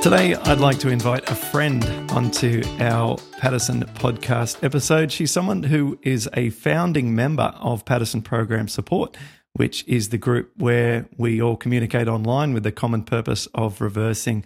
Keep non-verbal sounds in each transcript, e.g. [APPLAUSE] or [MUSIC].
Today, I'd like to invite a friend onto our Paddison podcast episode. She's someone who is a founding member of Paddison Program Support, which is the group where we all communicate online with the common purpose of reversing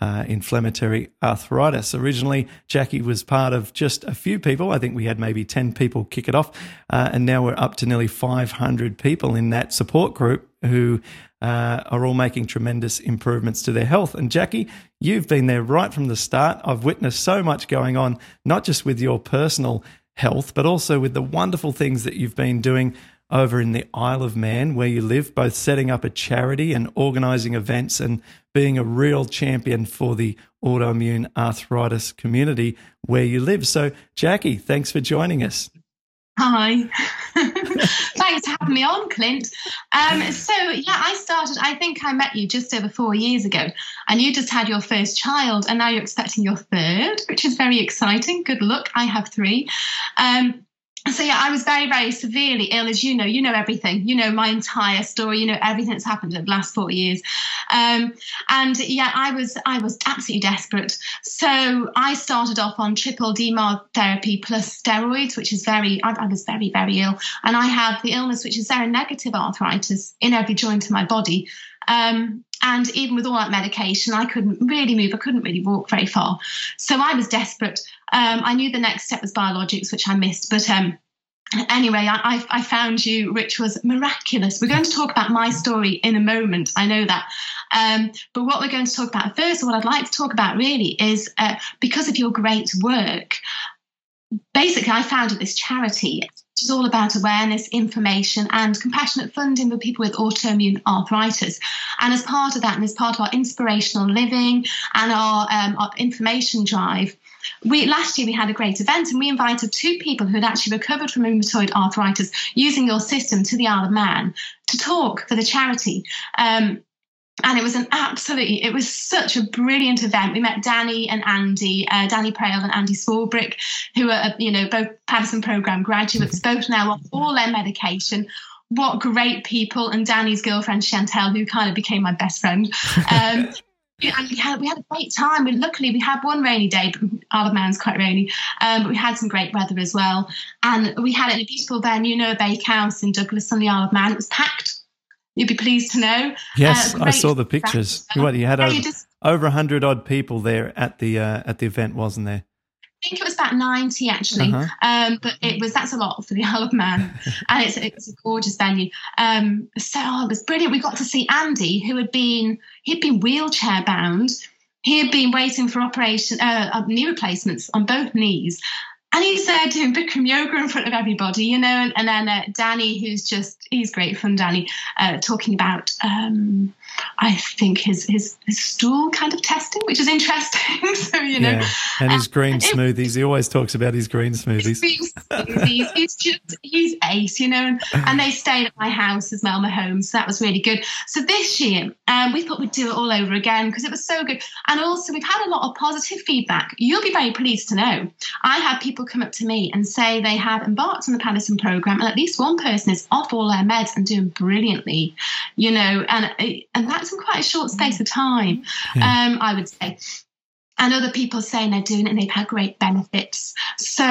uh, inflammatory arthritis. Originally, Jackie was part of just a few people. I think we had maybe 10 people kick it off. Uh, and now we're up to nearly 500 people in that support group who uh, are all making tremendous improvements to their health. And Jackie, you've been there right from the start. I've witnessed so much going on, not just with your personal health, but also with the wonderful things that you've been doing over in the Isle of Man, where you live, both setting up a charity and organizing events and being a real champion for the autoimmune arthritis community where you live. So, Jackie, thanks for joining us. Hi. [LAUGHS] [LAUGHS] Thanks for having me on, Clint. Um, so, yeah, I started, I think I met you just over four years ago, and you just had your first child, and now you're expecting your third, which is very exciting. Good luck. I have three. Um, so yeah, I was very, very severely ill, as you know. You know everything. You know my entire story. You know everything that's happened in the last four years. Um, and yeah, I was, I was absolutely desperate. So I started off on triple DMARD therapy plus steroids, which is very. I, I was very, very ill, and I have the illness which is seronegative arthritis in every joint of my body. Um, and even with all that medication, I couldn't really move. I couldn't really walk very far. So I was desperate. Um, I knew the next step was biologics, which I missed. But um, anyway, I, I, found you, which was miraculous. We're going to talk about my story in a moment. I know that. Um, but what we're going to talk about first, what I'd like to talk about really, is uh, because of your great work, basically, I founded this charity. It's all about awareness, information, and compassionate funding for people with autoimmune arthritis. And as part of that, and as part of our inspirational living and our, um, our information drive, we last year we had a great event and we invited two people who had actually recovered from rheumatoid arthritis using your system to the Isle of Man to talk for the charity. Um, and it was an absolutely it was such a brilliant event we met danny and andy uh, danny Prale and andy Swarbrick, who are you know both Paddison program graduates mm-hmm. both now off all their medication what great people and danny's girlfriend chantel who kind of became my best friend [LAUGHS] um, and we had we had a great time. We, luckily, we had one rainy day. Isle of Man's quite rainy, um, but we had some great weather as well. And we had it in a beautiful venue, Noa Bakehouse in Douglas on the Isle of Man. It was packed. You'd be pleased to know. Yes, uh, I saw the pictures. What you had yeah, over, you just, over hundred odd people there at the uh, at the event, wasn't there? I think it was about 90 actually. Uh-huh. Um, but it was, that's a lot for the [LAUGHS] Isle of Man. and it's, it's a gorgeous venue. Um, so oh, it was brilliant. We got to see Andy, who had been, he'd been wheelchair bound. He had been waiting for operation, uh, uh knee replacements on both knees. And he said doing Bikram yoga in front of everybody, you know, and, and then uh, Danny, who's just, he's great fun, Danny, uh, talking about, um, I think his, his, his stool kind of testing, which is interesting. [LAUGHS] so, you know. Yeah. And his green smoothies. He always talks about his green smoothies. His smoothies. he's just, he's ace, you know, and, and, they stayed at my house as Melma home. So that was really good. So this year, um, we thought we'd do it all over again because it was so good. And also, we've had a lot of positive feedback. You'll be very pleased to know. I had people come up to me and say they have embarked on the Paddison program, and at least one person is off all their meds and doing brilliantly, you know, and and that's in quite a short space of time, yeah. um, I would say. And other people saying they're doing it and they've had great benefits. So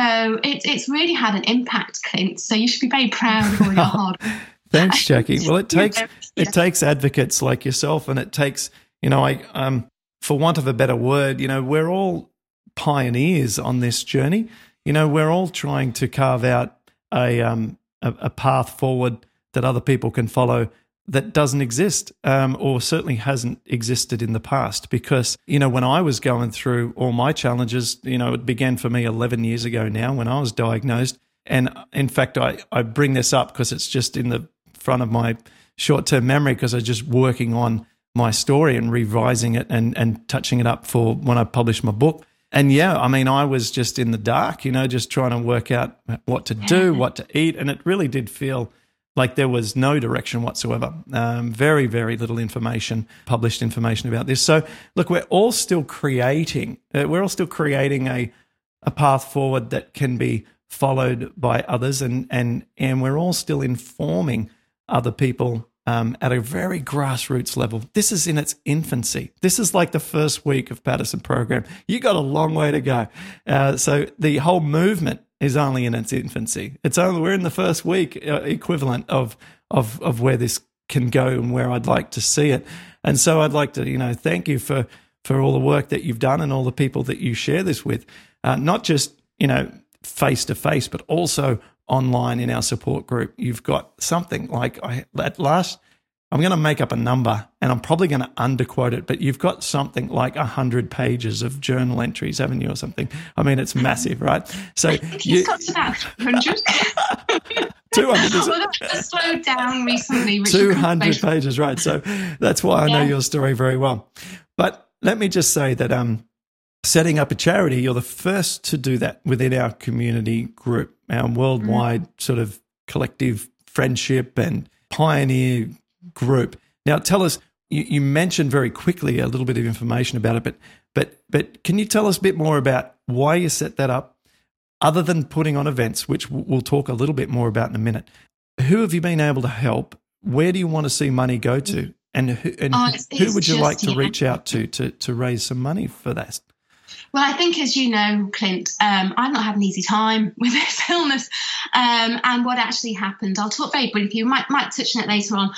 it, it's really had an impact, Clint. So you should be very proud of all your [LAUGHS] hard work. Thanks, Jackie. [LAUGHS] Well, it takes it takes advocates like yourself, and it takes you know, I um, for want of a better word, you know, we're all pioneers on this journey you know, we're all trying to carve out a um, a, a path forward that other people can follow that doesn't exist um, or certainly hasn't existed in the past because you know when i was going through all my challenges you know it began for me 11 years ago now when i was diagnosed and in fact i, I bring this up because it's just in the front of my short-term memory because i was just working on my story and revising it and, and touching it up for when I published my book. And yeah, I mean, I was just in the dark, you know, just trying to work out what to do, what to eat. And it really did feel like there was no direction whatsoever. Um, very, very little information, published information about this. So, look, we're all still creating, uh, we're all still creating a, a path forward that can be followed by others, and, and, and we're all still informing other people um, at a very grassroots level. This is in its infancy. This is like the first week of Paddison program. You got a long way to go. Uh, so the whole movement is only in its infancy. It's only we're in the first week uh, equivalent of of of where this can go and where I'd like to see it. And so I'd like to you know thank you for for all the work that you've done and all the people that you share this with, uh, not just you know face to face, but also online in our support group. You've got something like I, at last I'm going to make up a number and I'm probably going to underquote it, but you've got something like 100 pages of journal entries, haven't you, or something? I mean, it's massive, right? So [LAUGHS] you got to that 100. [LAUGHS] 200. [LAUGHS] well, that's slowed down recently. 200 pages, right. So that's why I know your story very well. But let me just say that um, setting up a charity, you're the first to do that within our community group, our worldwide mm. sort of collective friendship and pioneer group. Now, tell us. You, you, mentioned very quickly a little bit of information about it, but but but can you tell us a bit more about why you set that up, other than putting on events, which we'll talk a little bit more about in a minute? Who have you been able to help? Where do you want to see money go to? And who, and oh, who would you just, like to yeah. reach out to, to to raise some money for that? Well, I think, as you know, Clint, um, I've not had an easy time [LAUGHS] with this illness. Um, and what actually happened, I'll talk very briefly. We might, might touch on it later on.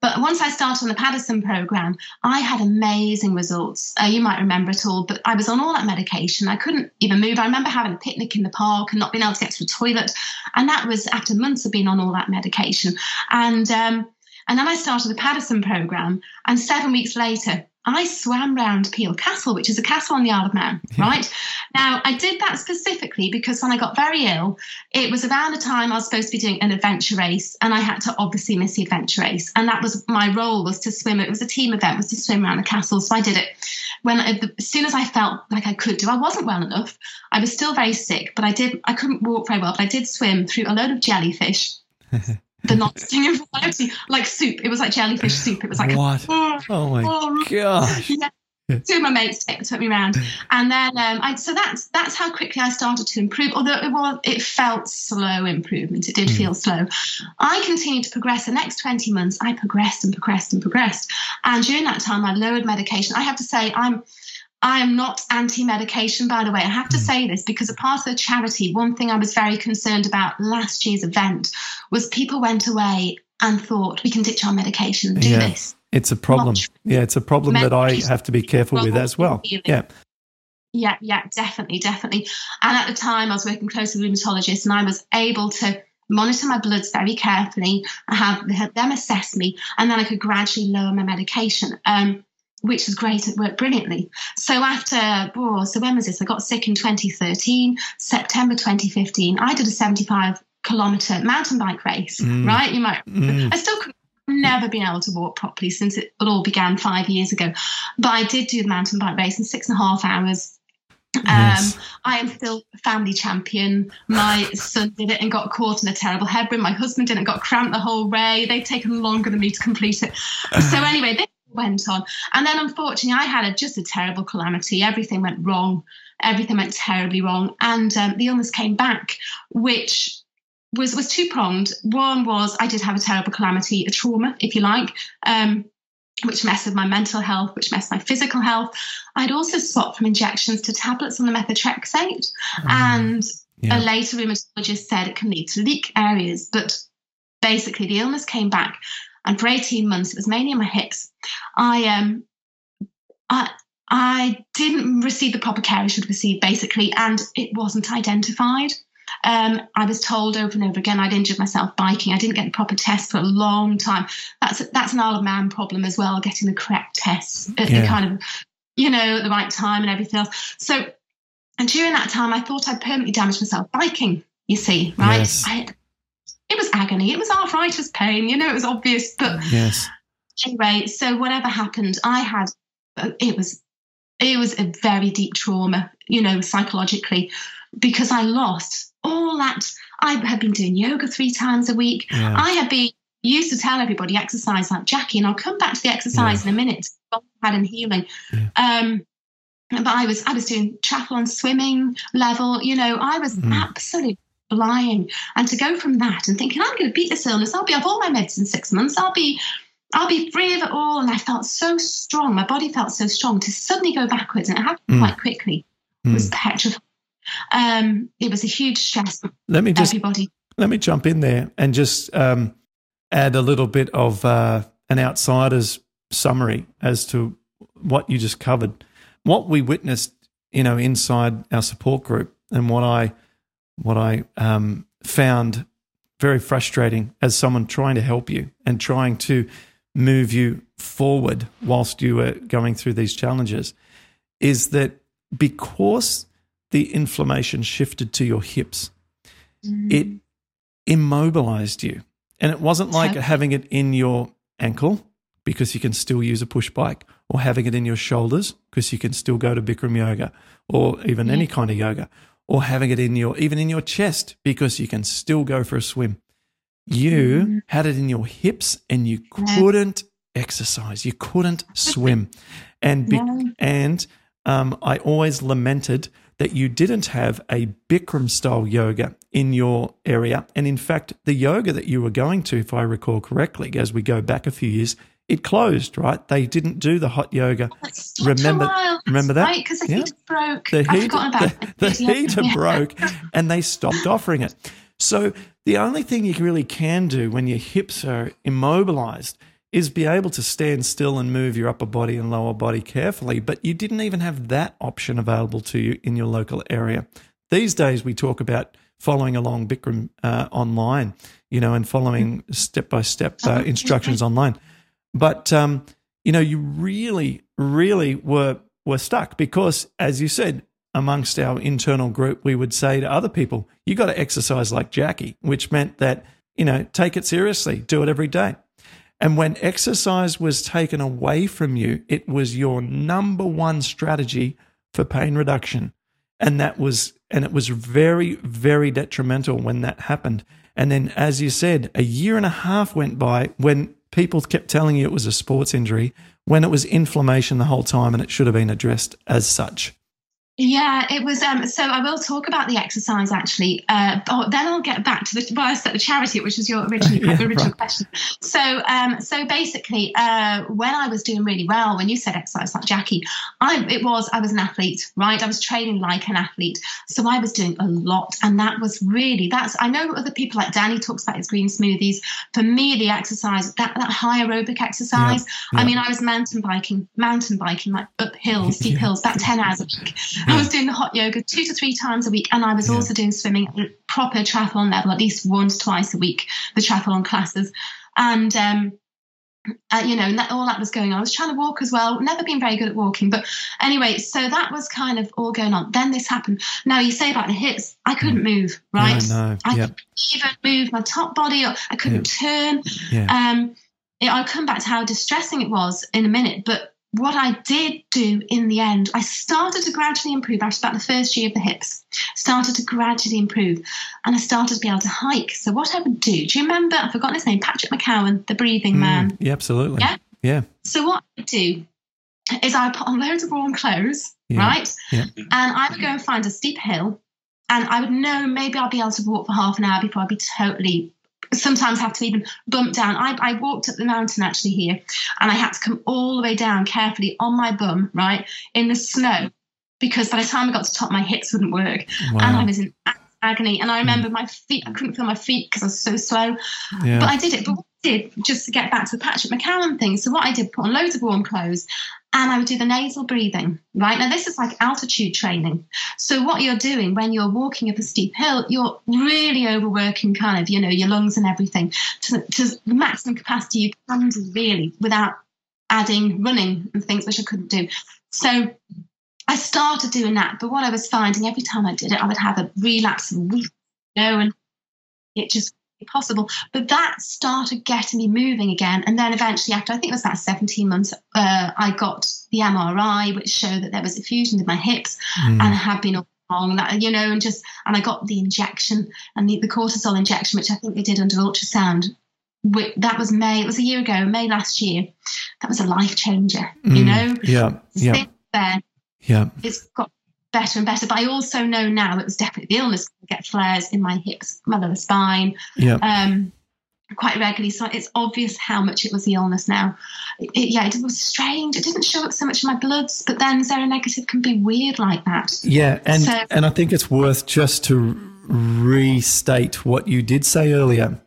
But once I started on the Paddison program, I had amazing results. Uh, you might remember it all, but I was on all that medication. I couldn't even move. I remember having a picnic in the park and not being able to get to the toilet. And that was after months of being on all that medication. And um, and then I started the Paddison program. And seven weeks later, I swam round Peel Castle, which is a castle on the Isle of Man, [LAUGHS] right? Now, I did that specifically because when I got very ill, it was around the time I was supposed to be doing an adventure race, and I had to obviously miss the adventure race. And that was my role was to swim. It was a team event, was to swim around the castle. So I did it when as soon as I felt like I could do. I wasn't well enough. I was still very sick, but I did. I couldn't walk very well, but I did swim through a load of jellyfish. [LAUGHS] the non-stinging variety, like soup. It was like jellyfish soup. It was like what? [LAUGHS] Oh, oh my oh, gosh! Yeah. Two of my mates took, took me around, and then um, I, so that's that's how quickly I started to improve. Although it was, it felt slow improvement. It did mm. feel slow. I continued to progress. The next twenty months, I progressed and progressed and progressed. And during that time, I lowered medication. I have to say, I'm I am not anti medication, by the way. I have to hmm. say this because a part of the charity, one thing I was very concerned about last year's event was people went away and thought we can ditch our medication and do yeah, this. It's a problem. yeah, it's a problem that I have to be careful with as well. Yeah. Yeah, yeah, definitely, definitely. And at the time, I was working closely with rheumatologists and I was able to monitor my bloods very carefully and have, have them assess me, and then I could gradually lower my medication. Um, which was great. It worked brilliantly. So after, oh, so when was this? I got sick in 2013, September 2015. I did a 75 kilometer mountain bike race, mm. right? You might, mm. I still could never been able to walk properly since it all began five years ago. But I did do the mountain bike race in six and a half hours. Um, yes. I am still family champion. My son did it and got caught in a terrible headwind. My husband did not got cramped the whole way. They've taken longer than me to complete it. So [SIGHS] anyway, this went on. And then unfortunately, I had a, just a terrible calamity. Everything went wrong. Everything went terribly wrong. And um, the illness came back, which was was two pronged. One was I did have a terrible calamity, a trauma, if you like, um, which messed with my mental health, which messed my physical health. I'd also swapped from injections to tablets on the methotrexate, mm. and yeah. a later rheumatologist said it can lead to leak areas, but basically the illness came back and for 18 months it was mainly in my hips i um i i didn't receive the proper care i should receive basically and it wasn't identified um, I was told over and over again I'd injured myself biking. I didn't get the proper test for a long time. That's that's an Isle of Man problem as well, getting the correct tests at yeah. the kind of, you know, at the right time and everything else. So, and during that time, I thought I'd permanently damaged myself biking. You see, right? Yes. I, it was agony. It was arthritis pain. You know, it was obvious. But yes. anyway, so whatever happened, I had uh, it was it was a very deep trauma, you know, psychologically, because I lost all that. I had been doing yoga three times a week. Yeah. I had been used to tell everybody exercise like Jackie, and I'll come back to the exercise Yeah. in a minute. Had in healing. Yeah. Um, but I was I was doing triathlon swimming level. You know, I was Mm. absolutely flying. And to go from that and thinking I'm going to beat this illness, I'll be off all my meds in six months. I'll be I'll be free of it all. And I felt so strong. My body felt so strong to suddenly go backwards, and it happened Mm. quite quickly. It was petrifying. Um, it was a huge stress Let me just everybody. let me jump in there and just um, add a little bit of uh, an outsider's summary as to what you just covered. What we witnessed, you know, inside our support group, and what I what I um, found very frustrating as someone trying to help you and trying to move you forward whilst you were going through these challenges is that because the inflammation shifted to your hips, it immobilized you. And it wasn't like having it in your ankle because you can still use a push bike, or having it in your shoulders because you can still go to Bikram yoga, or even any kind of yoga, or having it in your even in your chest because you can still go for a swim. You had it in your hips and you couldn't exercise. You couldn't swim, [LAUGHS] and be- and um, I always lamented that you didn't have a Bikram style yoga in your area. And in fact, the yoga that you were going to, if I recall correctly, as we go back a few years, it closed, right? They didn't do the hot yoga. It Remember- remember that? Right, because the Yeah. heater broke. The about the, the heater Yeah. broke and they stopped offering it. So the only thing you really can do when your hips are immobilized is be able to stand still and move your upper body and lower body carefully. But you didn't even have that option available to you in your local area. These days, we talk about following along Bikram uh, online, you know, and following step by step uh, instructions online. But um, you know, you really, really were were stuck because, as you said, amongst our internal group, we would say to other people, "You got to exercise like Jackie," which meant that you know, take it seriously, do it every day. And when exercise was taken away from you, it was your number one strategy for pain reduction. And that was, and it was very, very detrimental when that happened. And then, as you said, a year and a half went by when people kept telling you it was a sports injury, when it was inflammation the whole time and it should have been addressed as such. Yeah, it was. Um, so I will talk about the exercise actually. Uh, but then I'll get back to the well, the charity, which was your original [LAUGHS] Yeah, original right. question. So, um, so basically, uh, when I was doing really well, when you said exercise like Jackie, I it was I was an athlete, right? I was training like an athlete, so I was doing a lot, and that was really that's. I know other people like Danny talks about his green smoothies. For me, the exercise that that high aerobic exercise. yeah. I mean, I was mountain biking, mountain biking like up hills, steep [LAUGHS] Yeah. hills, about ten hours a week. I was doing the hot yoga two to three times a week, and I was Yeah. also doing swimming at proper triathlon level, at least once, twice a week, the triathlon classes. And, um, uh, you know, and that, all that was going on. I was trying to walk as well, never been very good at walking. But anyway, so that was kind of all going on. Then this happened. Now, you say about the hips, I couldn't move, right? No, no, I yeah, couldn't even move my top body, or I couldn't turn. yeah, Um, I'll come back to how distressing it was in a minute, but what I did do in the end, I started to gradually improve after about the first year of the hips, started to gradually improve, and I started to be able to hike. So, what I would do, do you remember? I've forgotten his name, Patrick McKeown, the breathing man. Mm, yeah, absolutely, Yeah. yeah, So, what I do is I put on loads of warm clothes, Yeah. right? Yeah. And I would go and find a steep hill, and I would know maybe I'll be able to walk for half an hour before I'd be totally. Sometimes have to even bump down. I, I walked up the mountain actually here, and I had to come all the way down carefully on my bum, right, in the snow, because by the time I got to the top, my hips wouldn't work, and I was in agony. And I hmm. remember my feet, I couldn't feel my feet because I was so slow. yeah, But I did it. But what I did, just to get back to the Patrick McKeown thing, so what I did, put on loads of warm clothes and I would do the nasal breathing, right? Now, this is like altitude training. So, what you're doing when you're walking up a steep hill, you're really overworking kind of, you know, your lungs and everything to, to the maximum capacity you can do, really, without adding running and things, which I couldn't do. So, I started doing that. But what I was finding every time I did it, I would have a relapse of week, you know, and it just possible. But that started getting me moving again. And then eventually, after I think it was about 17 months, uh, I got the MRI, which showed that there was effusion in my hips mm. and had been all wrong. That, you know, and just, and I got the injection and the, the cortisol injection, which I think they did under ultrasound. That was May, it was a year ago, May last year. That was a life changer, mm. you know? Yeah. Yeah. Yeah. It's got better and better. But I also know now it was definitely the illness. I get flares in my hips, my lower spine. Yeah. Um, quite regularly. So it's obvious how much it was the illness now. It, it, yeah, it was strange. It didn't show up so much in my bloods, but then seronegative can be weird like that. Yeah, and so, and I think it's worth just to restate what you did say earlier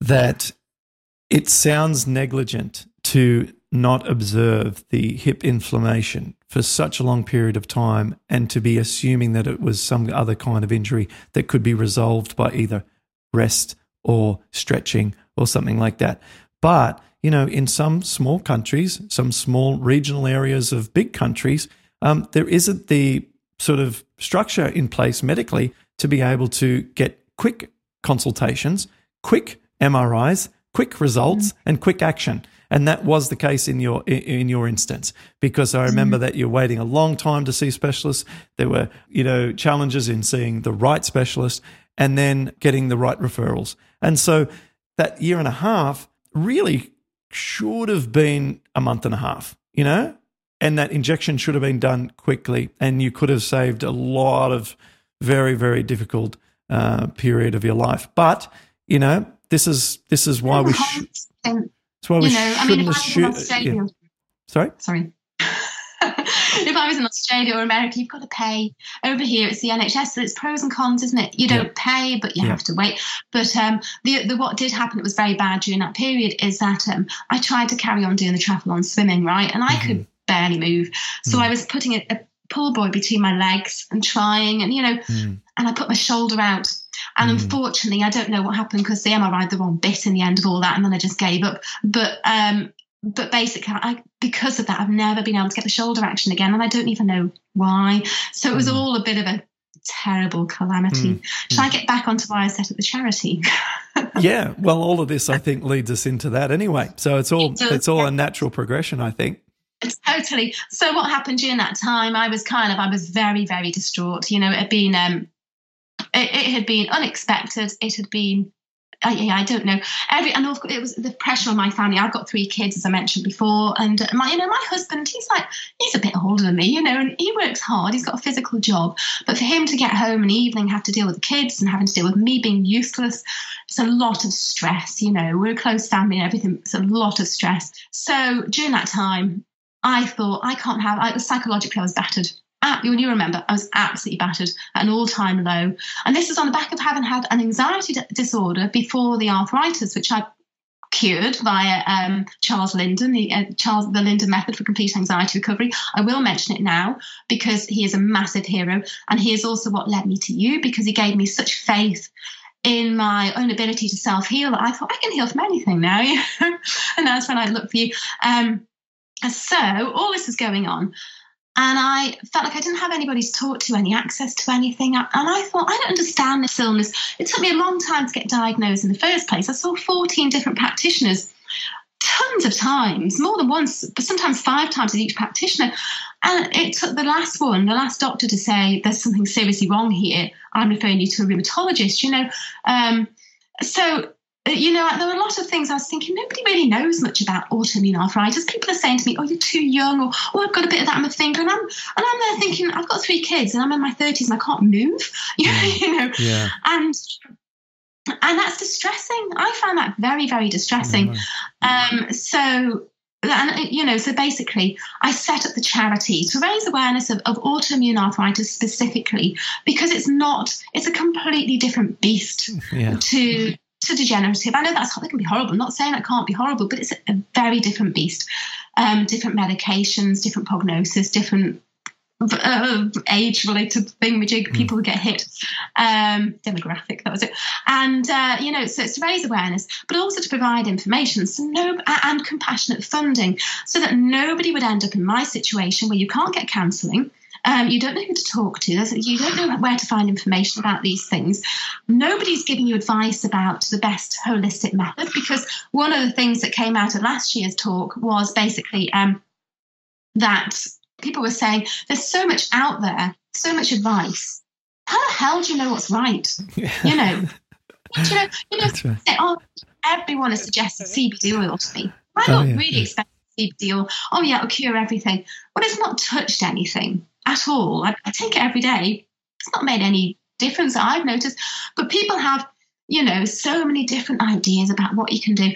that it sounds negligent to not observe the hip inflammation for such a long period of time and to be assuming that it was some other kind of injury that could be resolved by either rest or stretching or something like that. But, you know, in some small countries, some small regional areas of big countries, um, there isn't the sort of structure in place medically to be able to get quick consultations, quick MRIs, quick results, mm-hmm. and quick action. And that was the case in your in your instance because I remember mm-hmm. that you're waiting a long time to see specialists. There were you know challenges in seeing the right specialist and then getting the right referrals. And so that year and a half really should have been a month and a half, you know? And that injection should have been done quickly and you could have saved a lot of very very difficult uh, period of your life. But, you know, this is this is why we should that's why we you know, I mean, if I was Australia, yeah. Sorry? Sorry. [LAUGHS] if I was in Australia or America, you've got to pay. Over here, it's the NHS, so it's pros and cons, isn't it? You don't yeah. pay, but you yeah. have to wait. But um, the, the what did happen, it was very bad during that period, is that um, I tried to carry on doing the triathlon swimming, right? And I mm-hmm. could barely move. So mm. I was putting a, a pull buoy between my legs and trying, and, you know, mm. and I put my shoulder out and mm. unfortunately, I don't know what happened because the MRI the wrong bit in the end of all that, and then I just gave up. But um, but basically, I, because of that, I've never been able to get the shoulder action again, and I don't even know why. So it was mm. all a bit of a terrible calamity. Mm. Should I get back onto why I set up the charity? [LAUGHS] yeah, well, all of this I think leads us into that anyway. So it's all it it's all a natural progression, I think. Totally. So what happened during that time? I was kind of I was very very distraught. You know, it had been um, it, it had been unexpected. It had been I, yeah, I don't know. Every and of course, it was the pressure on my family. I've got three kids, as I mentioned before, and my, you know, my husband, he's like, he's a bit older than me, you know, and he works hard. He's got a physical job, but for him to get home in the evening, have to deal with the kids and having to deal with me being useless, it's a lot of stress. You know, we're a close family and everything. It's a lot of stress. So during that time, I thought I can't have. I was psychologically, I was battered you remember, I was absolutely battered at an all time low. And this is on the back of having had an anxiety disorder before the arthritis, which I cured via um, Charles Linden, the, uh, Charles the Linden method for complete anxiety recovery. I will mention it now because he is a massive hero, and he is also what led me to you because he gave me such faith in my own ability to self heal I thought I can heal from anything now, [LAUGHS] and that's when I looked for you. Um, so all this is going on. And I felt like I didn't have anybody to talk to, any access to anything. And I thought, I don't understand this illness. It took me a long time to get diagnosed in the first place. I saw 14 different practitioners tons of times, more than once, but sometimes five times with each practitioner. And it took the last one, the last doctor, to say, There's something seriously wrong here. I'm referring you to a rheumatologist, you know. Um, so you know, there were a lot of things I was thinking, nobody really knows much about autoimmune arthritis. People are saying to me, oh, you're too young, or oh, I've got a bit of that on my finger. And I'm, and I'm there thinking, I've got three kids and I'm in my 30s and I can't move, [LAUGHS] you know. Yeah. And and that's distressing. I found that very, very distressing. Oh, um, so and you know so basically i set up the charity to raise awareness of, of autoimmune arthritis specifically because it's not it's a completely different beast [LAUGHS] yeah. to to degenerative. I know that's that can be horrible. I'm not saying it can't be horrible, but it's a, a very different beast. Um, different medications, different prognosis, different uh, age-related thingamajig. Mm. People get hit. Um, demographic, that was it. And uh, you know, so it's to raise awareness, but also to provide information, so no and compassionate funding, so that nobody would end up in my situation where you can't get counselling Um, you don't know who to talk to. You don't know where to find information about these things. Nobody's giving you advice about the best holistic method because one of the things that came out of last year's talk was basically um, that people were saying there's so much out there, so much advice. How the hell do you know what's right? You know, you know, you know right. say, oh, everyone has suggested CBD oil to me. I oh, don't oh, yeah, really yeah. expect CBD oil. Oh yeah, it'll cure everything. But it's not touched anything at all. I, I take it every day. It's not made any difference that I've noticed. But people have you know, so many different ideas about what you can do.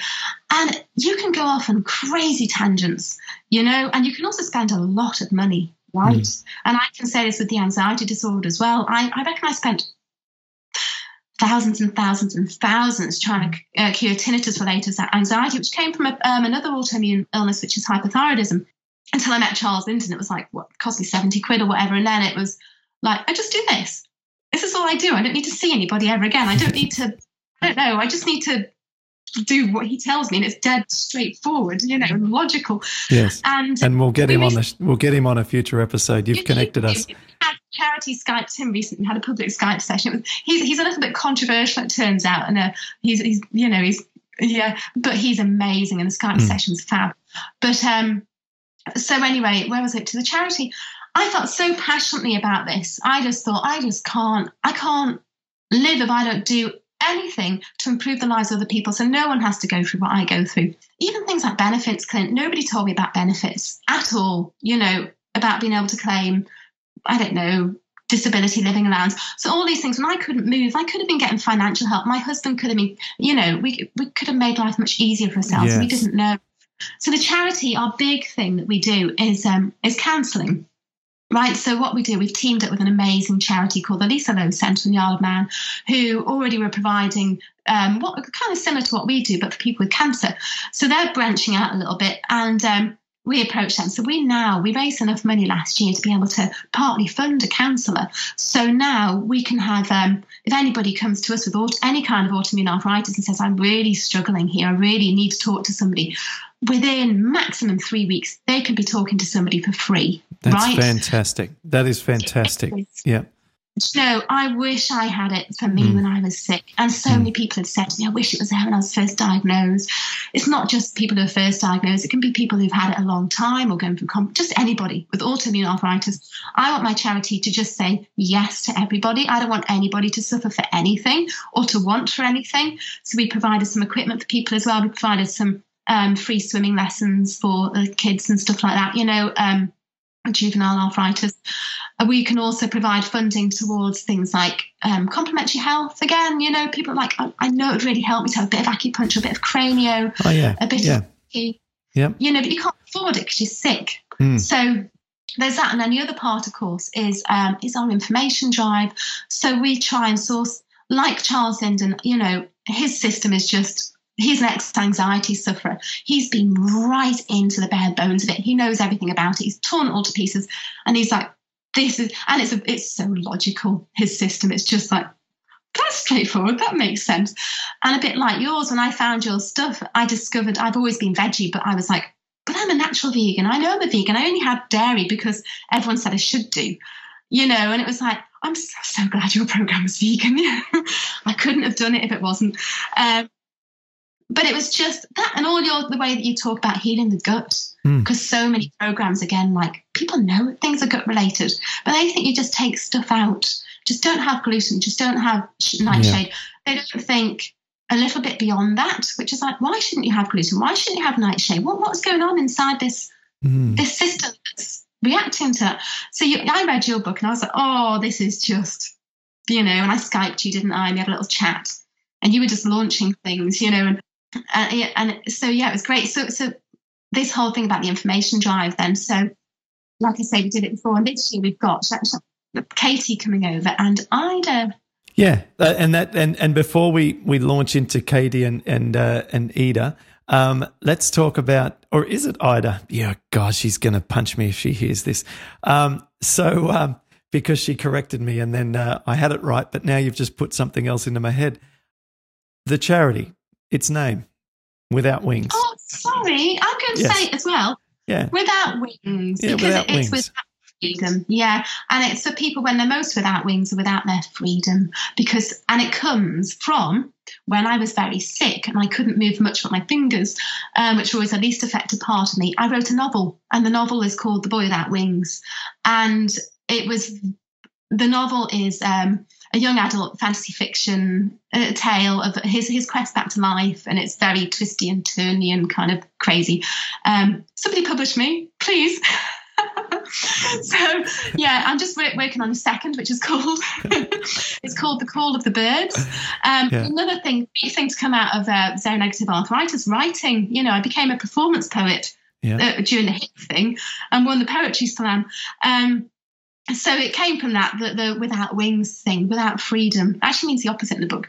And you can go off on crazy tangents, you know, and you can also spend a lot of money, right? Mm. And I can say this with the anxiety disorder as well. I, I reckon I spent thousands and thousands and thousands trying to uh, cure tinnitus related anxiety, which came from a, um, another autoimmune illness, which is hypothyroidism. Until I met Charles Linden, it was like, what, cost me 70 quid or whatever. And then it was like, I just do this. This is all I do. I don't need to see anybody ever again. I don't need to, I don't know. I just need to do what he tells me and it's dead straightforward you know logical yes and and we'll get him on the we'll get him on a future episode you've connected us charity skyped him recently had a public skype session was, he's, he's a little bit controversial it turns out and uh, he's, he's you know he's yeah but he's amazing and the skype mm. session's fab but um so anyway where was it to the charity i felt so passionately about this i just thought i just can't i can't live if i don't do anything to improve the lives of other people so no one has to go through what I go through. Even things like benefits, Clint, nobody told me about benefits at all, you know, about being able to claim, I don't know, disability living allowance. So all these things, when I couldn't move, I could have been getting financial help. My husband could have been, you know, we, we could have made life much easier for ourselves. Yes. We didn't know. So the charity, our big thing that we do is um, is counselling. Right, so what we do, we've teamed up with an amazing charity called the Lisa Lowe Centre in the Isle of Man, who already were providing um, what kind of similar to what we do, but for people with cancer. So they're branching out a little bit, and um, we approached them. So we now we raised enough money last year to be able to partly fund a counsellor. So now we can have, um, if anybody comes to us with auto, any kind of autoimmune arthritis and says, "I'm really struggling here, I really need to talk to somebody," within maximum three weeks, they can be talking to somebody for free. That's right? fantastic. That is fantastic. Yeah. No, I wish I had it for me mm. when I was sick. And so mm. many people have said to me, I wish it was there when I was first diagnosed. It's not just people who are first diagnosed, it can be people who've had it a long time or going through, com- just anybody with autoimmune arthritis. I want my charity to just say yes to everybody. I don't want anybody to suffer for anything or to want for anything. So we provided some equipment for people as well. We provided some um, free swimming lessons for the kids and stuff like that, you know, um, juvenile arthritis. We can also provide funding towards things like um, complementary health. Again, you know, people like, I, I, know it would really help me to have a bit of acupuncture, a bit of cranio, oh, yeah. a bit yeah. of, yeah. you know, but you can't afford it because you're sick. Mm. So there's that. And then the other part, of course, is um, is our information drive. So we try and source, like Charles Linden, you know, his system is just he's an ex-anxiety sufferer. He's been right into the bare bones of it. He knows everything about it. He's torn it all to pieces, and he's like, "This is," and it's a, it's so logical. His system. It's just like that's straightforward. That makes sense. And a bit like yours, when I found your stuff, I discovered I've always been veggie, but I was like, but I'm a natural vegan. I know I'm a vegan. I only had dairy because everyone said I should do, you know. And it was like, I'm so, so glad your program was vegan. [LAUGHS] I couldn't have done it if it wasn't. Um, but it was just that and all your the way that you talk about healing the gut. Because mm. so many programs again like people know things are gut related but they think you just take stuff out. Just don't have gluten just don't have nightshade. Yeah. they don't think a little bit beyond that which is like why shouldn't you have gluten? Why shouldn't you have nightshade? What, what's going on inside this mm. this system that's reacting to that? So you, i read your book and i was like oh this is just you know and i skyped you didn't i? And we had a little chat and you were just launching things you know and uh, yeah, and so yeah, it was great. So so this whole thing about the information drive then. So like I say, we did it before, and this year we've got Katie coming over and Ida. Yeah, uh, and that and and before we we launch into Katie and and uh, and Ida, um, let's talk about, or is it Ida? Yeah, God, she's going to punch me if she hears this. Um, so, um, because she corrected me and then uh, I had it right, but now you've just put something else into my head. The charity, its name, Without Wings. Oh, sorry. I'm going to yes. say it as well. Yeah. Without wings. Yeah, because without it's wings. freedom. Yeah, and it's for people when they're most without wings or without their freedom, because and it comes from when I was very sick and I couldn't move much but my fingers, um, which were always the least affected part of me. I wrote a novel, and the novel is called The Boy Without Wings, and it was the novel is um, a young adult fantasy fiction uh, tale of his his quest back to life, and it's very twisty and turny and kind of crazy. Um, somebody publish me, please. [LAUGHS] so yeah, I'm just working on a second, which is called [LAUGHS] it's called the Call of the Birds. Um, yeah. Another thing, big thing to come out of uh, seronegative arthritis writing. You know, I became a performance poet yeah. uh, during the hit thing and won the poetry slam. Um, so it came from that the, the, without wings thing without freedom. Actually means the opposite in the book.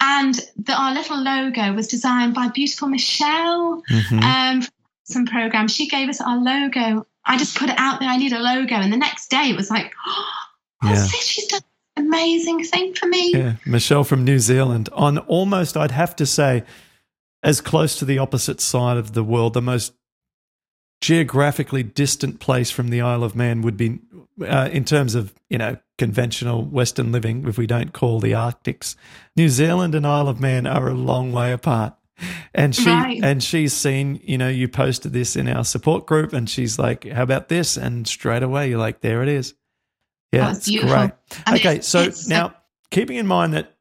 And the, our little logo was designed by beautiful michelle mm-hmm. um, some program. She gave us our logo. I just put it out there. I need a logo. And the next day it was like [GASPS] oh yeah. she's done an amazing thing for me. Yeah. Michelle from new zealand. On almost i'd have to say as close to the opposite side of the world the most geographically distant place from the Isle of Man would be, uh, in terms of you know conventional Western living, if we don't call the Arctics, New Zealand and Isle of Man are a long way apart. And she right. and she's seen, you know, you posted this in our support group, and she's like, "How about this?" And straight away, you're like, "There it is." Yeah, oh, it's, it's great. I mean, okay, so now keeping in mind that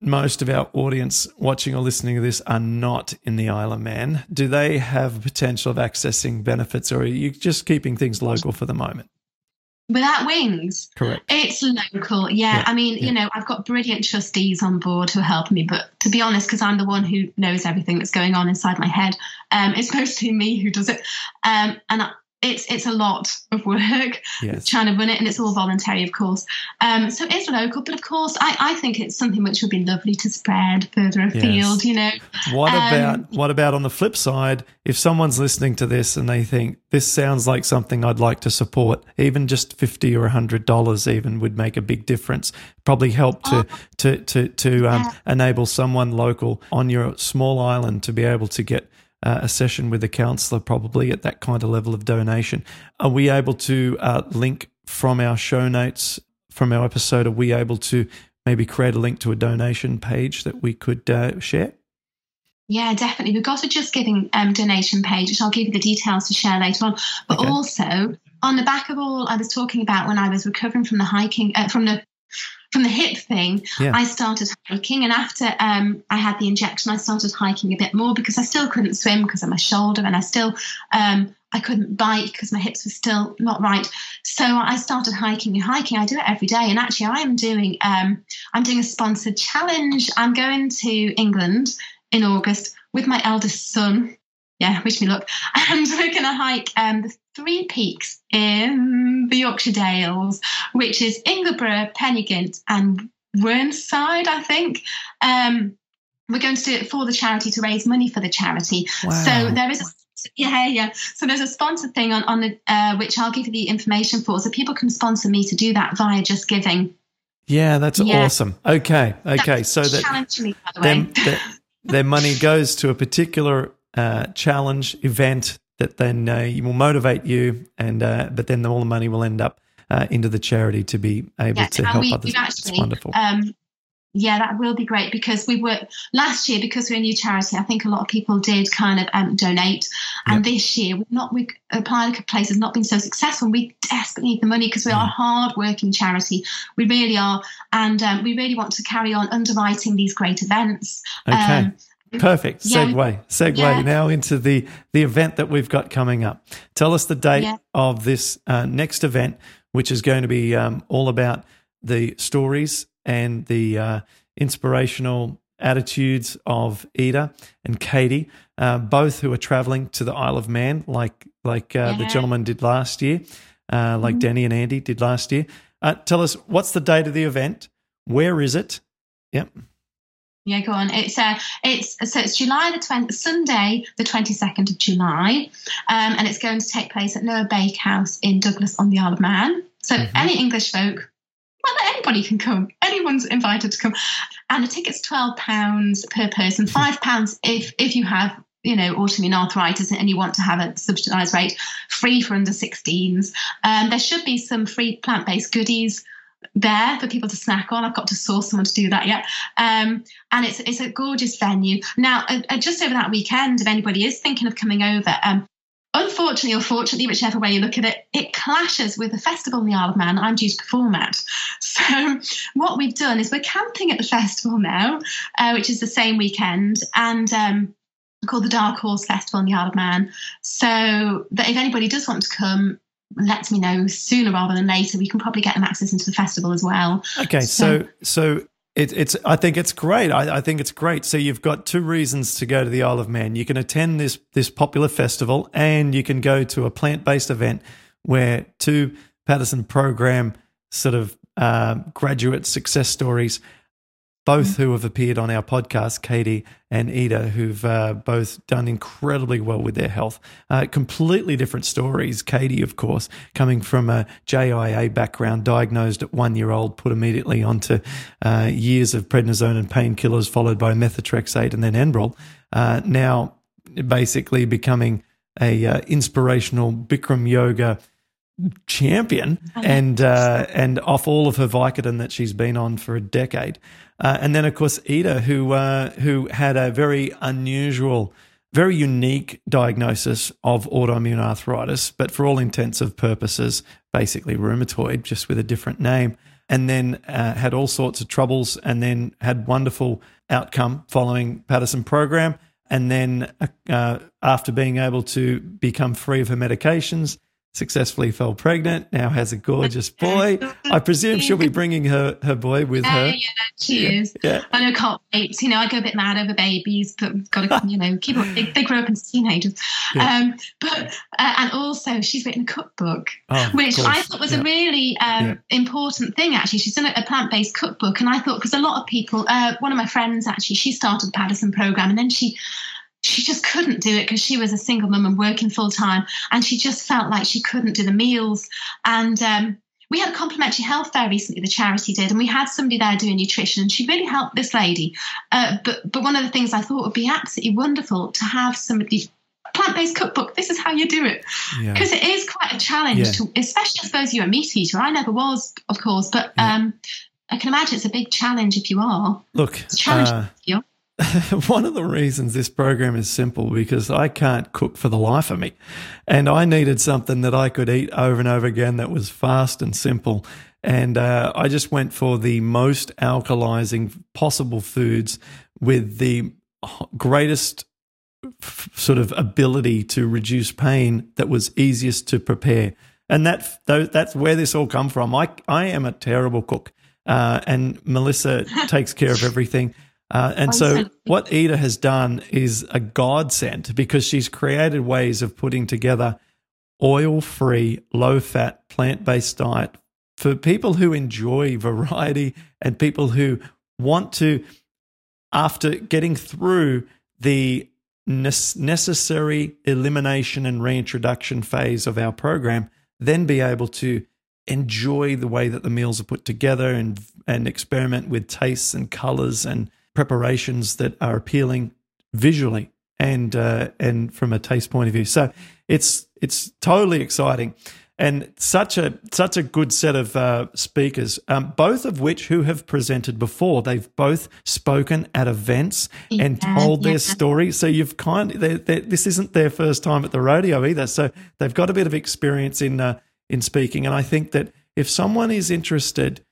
most of our audience watching or listening to this are not in the Isle of Man. Do they have potential of accessing benefits, or are you just keeping things local for the moment? Without wings, correct. It's local, yeah. yeah. I mean, yeah. you know, I've got brilliant trustees on board who help me, but to be honest, because I'm the one who knows everything that's going on inside my head, um, it's [LAUGHS] mostly me who does it. Um, and I, it's it's a lot of work yes. trying to run it, and it's all voluntary, of course. Um, so it's local, but of course, I, I think it's something which would be lovely to spread further afield. Yes. You know, what um, about what about on the flip side? If someone's listening to this and they think this sounds like something I'd like to support, even just fifty or hundred dollars, even would make a big difference. Probably help to oh, to to to um, yeah. enable someone local on your small island to be able to get uh, a session with a counselor, probably at that kind of level of donation. Are we able to uh, link from our show notes from our episode? Are we able to maybe create a link to a donation page that we could uh, share? Yeah, definitely. We've got a Just Giving um, donation page, which I'll give you the details to share later on. But okay. also, on the back of all I was talking about when I was recovering from the hiking, uh, from the from the hip thing, yeah. I started hiking. And after um, I had the injection, I started hiking a bit more because I still couldn't swim because of my shoulder, and I still um, I couldn't bike because my hips were still not right. So I started hiking and hiking. I do it every day, and actually, I am doing um, I'm doing a sponsored challenge. I'm going to England in August with my eldest son yeah, wish me luck. [LAUGHS] And we're going to hike um, the three peaks in the Yorkshire Dales, which is Ingleborough, Pen-y-ghent, and Whernside, I think. Um, we're going to do it for the charity to raise money for the charity. Wow. So there is a yeah, yeah. So there's a sponsor thing on on the uh, which I'll give you the information for, so people can sponsor me to do that via Just Giving. Yeah, that's yeah. awesome. Okay, okay. That's so that me, the their, their, their money goes to a particular uh, challenge event that then uh, will motivate you, and uh, but then all the money will end up uh, into the charity to be able yeah, to help we, others. Actually, it's wonderful. Um, yeah, that will be great because we were last year because we're a new charity. I think a lot of people did kind of um, donate, and yep. this year we're not we applied place has not been so successful. And we desperately need the money because we are a hard-working charity. We really are, and um, we really want to carry on underwriting these great events. Okay. Um, Perfect. Yeah. Segue. Segue yeah. now into the the event that we've got coming up. Tell us the date yeah. of this uh, next event, which is going to be um, all about the stories and the uh, inspirational attitudes of Ida and Katie, uh, both who are traveling to the Isle of Man, like like uh, the gentleman did last year, uh, like mm-hmm. Danny and Andy did last year. Uh, tell us what's the date of the event? Where is it? Yep. Yeah, go on. It's uh, it's so it's July the 20, Sunday, the twenty second of July, um, and it's going to take place at Noa Bakehouse in Douglas on the Isle of Man. So mm-hmm. any English folk, well, anybody can come. Anyone's invited to come, and the ticket's twelve pounds per person, five pounds if if you have you know, autoimmune arthritis and you want to have a subsidised rate free for under 16s, um, there should be some free plant based goodies there for people to snack on. I've got to source someone to do that yet. Um, and it's it's a gorgeous venue. Now, uh, uh, just over that weekend, if anybody is thinking of coming over, um, unfortunately or fortunately, whichever way you look at it, it clashes with the festival in the Isle of Man I'm due to perform at. [LAUGHS] So what we've done is we're camping at the festival now, uh, which is the same weekend, and um, called the Dark Horse Festival in the Isle of Man. So that if anybody does want to come, let me know sooner rather than later. We can probably get them access into the festival as well. Okay, so so, so it, it's I think it's great. I, I, think it's great. So you've got two reasons to go to the Isle of Man. You can attend this this popular festival, and you can go to a plant based event where two Paddison program sort of uh, graduate success stories both who have appeared on our podcast, Katie and Ida, who've uh, both done incredibly well with their health. Uh, completely different stories. Katie, of course, coming from a JIA background, diagnosed at one year old, put immediately onto uh, years of prednisone and painkillers, followed by methotrexate and then Enbrel. Uh, now, basically becoming a uh, inspirational Bikram yoga champion and uh, and off all of her Vicodin that she's been on for a decade. Uh, and then, of course, Ida, who uh, who had a very unusual, very unique diagnosis of autoimmune arthritis, but for all intents and purposes, basically rheumatoid, just with a different name. And then uh, had all sorts of troubles, and then had wonderful outcome following Paddison program. And then, uh, after being able to become free of her medications, successfully fell pregnant, now has a gorgeous [LAUGHS] boy. I presume she'll be bringing her, her boy with her. Uh, yeah, she yeah, is. Yeah. I know, can't wait. You know, I go a bit mad over babies, but got to, you know, keep up. They, they grow up as teenagers. Yeah. Um, but, uh, and also, she's written a cookbook, oh, which I thought was a really um, important thing, actually. She's done a, a plant based cookbook. And I thought, because a lot of people, uh, one of my friends actually, she started the Paddison program and then she, she just couldn't do it because she was a single mum and working full time, and she just felt like she couldn't do the meals. And um, we had a complimentary health fair recently, the charity did, and we had somebody there doing nutrition, and she really helped this lady. Uh, but but one of the things I thought would be absolutely wonderful to have somebody plant-based cookbook. This is how you do it because yeah. it is quite a challenge, yeah. to, especially I suppose you're a meat eater. I never was, of course, but yeah. um, I can imagine it's a big challenge if you are. Look, it's a challenge uh, [LAUGHS] one of the reasons this program is simple because I can't cook for the life of me. And I needed something that I could eat over and over again that was fast and simple. And uh, I just went for the most alkalizing possible foods with the greatest f- sort of ability to reduce pain that was easiest to prepare. And that that's where this all come from. I I am a terrible cook, uh, and Melissa [LAUGHS] takes care of everything. Uh, and so, what Ida has done is a godsend because she's created ways of putting together oil free, low fat, plant based diet for people who enjoy [LAUGHS] variety and people who want to, after getting through the necessary elimination and reintroduction phase of our program, then be able to enjoy the way that the meals are put together and and experiment with tastes and colors and preparations that are appealing visually and uh, and from a taste point of view. So it's it's totally exciting and such a such a good set of uh, speakers, um, both of which who have presented before. They've both spoken at events yeah, and told yeah. their story. So you've kind they're, they're, this isn't their first time at the rodeo either. So they've got a bit of experience in uh, in speaking, and I think that if someone is interested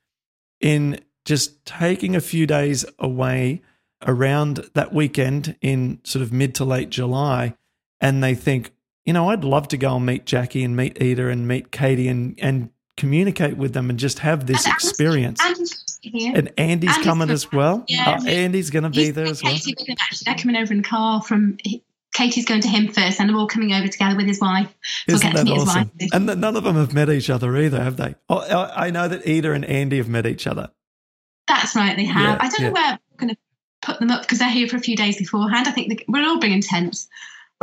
in just taking a few days away around that weekend in sort of mid to late July, and they think, you know, I'd love to go and meet Jackie and meet Ida and meet Katie and and communicate with them and just have this and experience. and Andy's Andy's coming as well. Yeah, oh, Andy's going to be there as well. Katie They're coming over in the car from. Katie's going to him first, and they're all coming over together with his wife. So Isn't that awesome? And none of them have met each other either, have they? Oh, I know that Ida and Andy have met each other. That's right, they have. Yeah, I don't yeah. know where we're going to put them up because they're here for a few days beforehand. I think we're all bringing tents.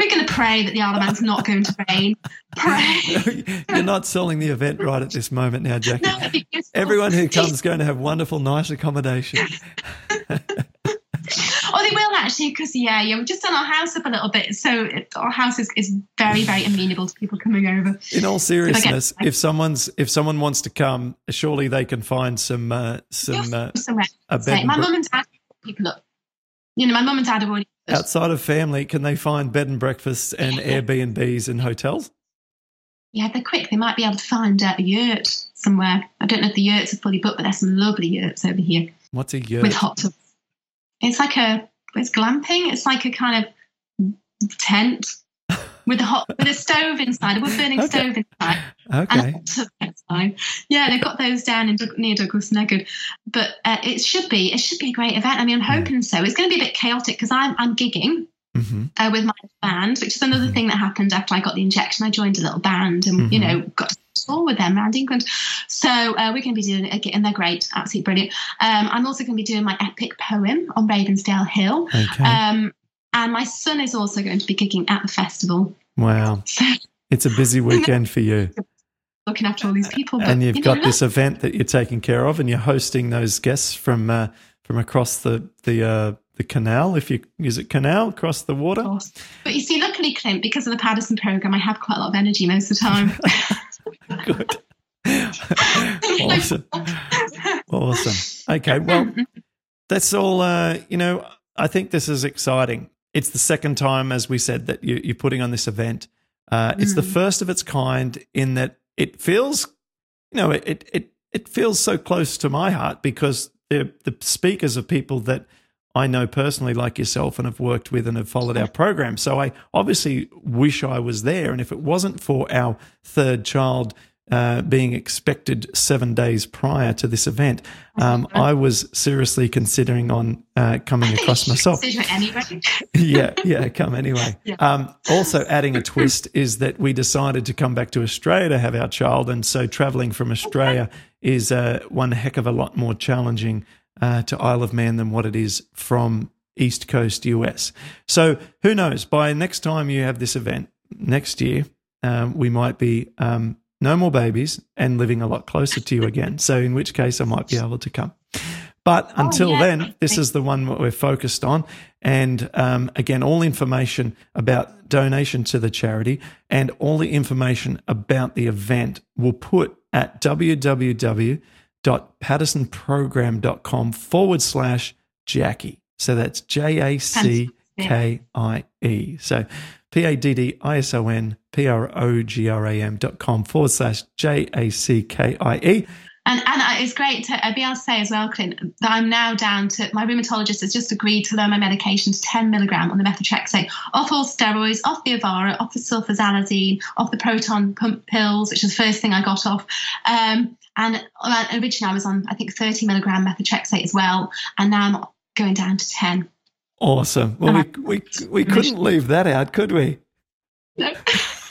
We're going to pray that the Isle of Man's not going to rain. [LAUGHS] Pray. [LAUGHS] You're not selling the event right at this moment now, Jackie. No, Everyone who comes is going to have wonderful, nice accommodation. [LAUGHS] oh, they will actually because yeah, yeah, we've just done our house up a little bit, so it, our house is, is very, very amenable to people coming over. In all seriousness, if, if someone's if someone wants to come, surely they can find some uh, some uh, a bed. My mum and dad people up. You know, my mum and dad have already outside of family. Can they find bed and breakfasts and yeah. Airbnbs and hotels? Yeah, they're quick. They might be able to find uh, a yurt somewhere. I don't know if the yurts are fully booked, but there's some lovely yurts over here. What's a yurt? With hot tubs. It's like a it's glamping. It's like a kind of tent with a hot with a stove inside, a wood burning okay. stove inside. Okay. And yeah, they've got those down in near Douglas Neggard, but uh, it should be it should be a great event. I mean, I'm hoping so. It's going to be a bit chaotic because I'm I'm gigging. Mm-hmm. Uh, with my band, which is another mm-hmm. thing that happened after I got the injection. I joined a little band and, mm-hmm. you know, got to tour with them around England. So uh, we're going to be doing it again, and they're great, absolutely brilliant. Um, I'm also going to be doing my epic poem on Ravensdale Hill. Okay. Um, and my son is also going to be gigging at the festival. Wow. So, it's a busy [LAUGHS] weekend for you. Looking after all these people. But, and you've you got this event that you're taking care of, and you're hosting those guests from uh, from across the the uh, the canal. If you use it canal across the water. But you see, luckily, Clint, because of the Paddison program, I have quite a lot of energy most of the time. [LAUGHS] Good. [LAUGHS] awesome. Awesome. Okay. Well, that's all. Uh, you know, I think this is exciting. It's the second time, as we said, that you, are putting on this event. Uh, it's mm. the first of its kind in that it feels, you know, it it it feels so close to my heart because the the speakers are people that I know personally, like yourself, and have worked with and have followed our program. So I obviously wish I was there. And if it wasn't for our third child uh, being expected seven days prior to this event, um, [LAUGHS] I was seriously considering on uh, coming [LAUGHS] across myself. Anyway. [LAUGHS] yeah, yeah, come anyway. Yeah. Um, also, adding a twist is that we decided to come back to Australia to have our child, and so traveling from Australia is uh, one heck of a lot more challenging uh, to Isle of Man than what it is from East Coast US. So who knows? By next time you have this event next year, um, we might be um, no more babies and living a lot closer to you again. So, in which case, I might be able to come. But oh, until oh, yeah. then, this is the one that we're focused on. And um, again, all information about donation to the charity and all the information about the event we'll put at www.paddisonprogram.com forward slash Jackie. So that's J A C K I E. So P A D D I S O N P R O G R A M dot com forward slash J A C K I E. And, and it's great to be able to say as well, Clint, that I'm now down to my rheumatologist has just agreed to lower my medication to 10 milligram on the methotrexate, off all steroids, off the Evara, off the sulfasalazine, off the proton pump pills, which is the first thing I got off. Um, and uh, originally I was on, I think, 30 milligram methotrexate as well. And now I'm going down to 10. Awesome. Well, we, we, we couldn't leave that out, could we? No. [LAUGHS]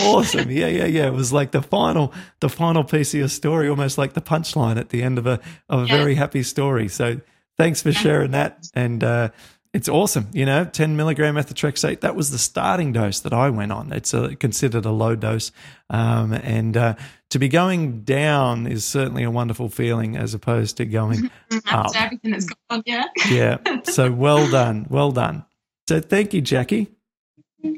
awesome. Yeah, yeah, yeah. It was like the final the final piece of your story, almost like the punchline at the end of a of a yeah. very happy story. So thanks for sharing that. And uh, it's awesome. You know, 10 milligram methotrexate, that was the starting dose that I went on. It's a, considered a low dose. Um, and uh, to be going down is certainly a wonderful feeling as opposed to going [LAUGHS] up. everything that's gone yeah. yeah. So [LAUGHS] well done. Well done. So thank you, Jackie. [LAUGHS] All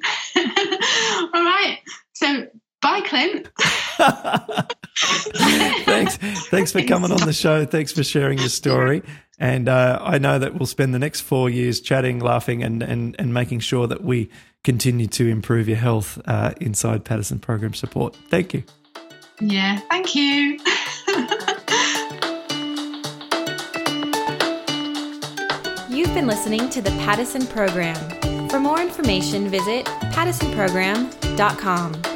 right. So bye, Clint. [LAUGHS] thanks. Thanks for coming on the show. Thanks for sharing your story. And uh, I know that we'll spend the next four years chatting, laughing, and, and, and making sure that we continue to improve your health uh, inside Paddison Program Support. Thank you. Yeah, thank you. You've been listening to the Paddison Program. For more information, visit paddisonprogram.com.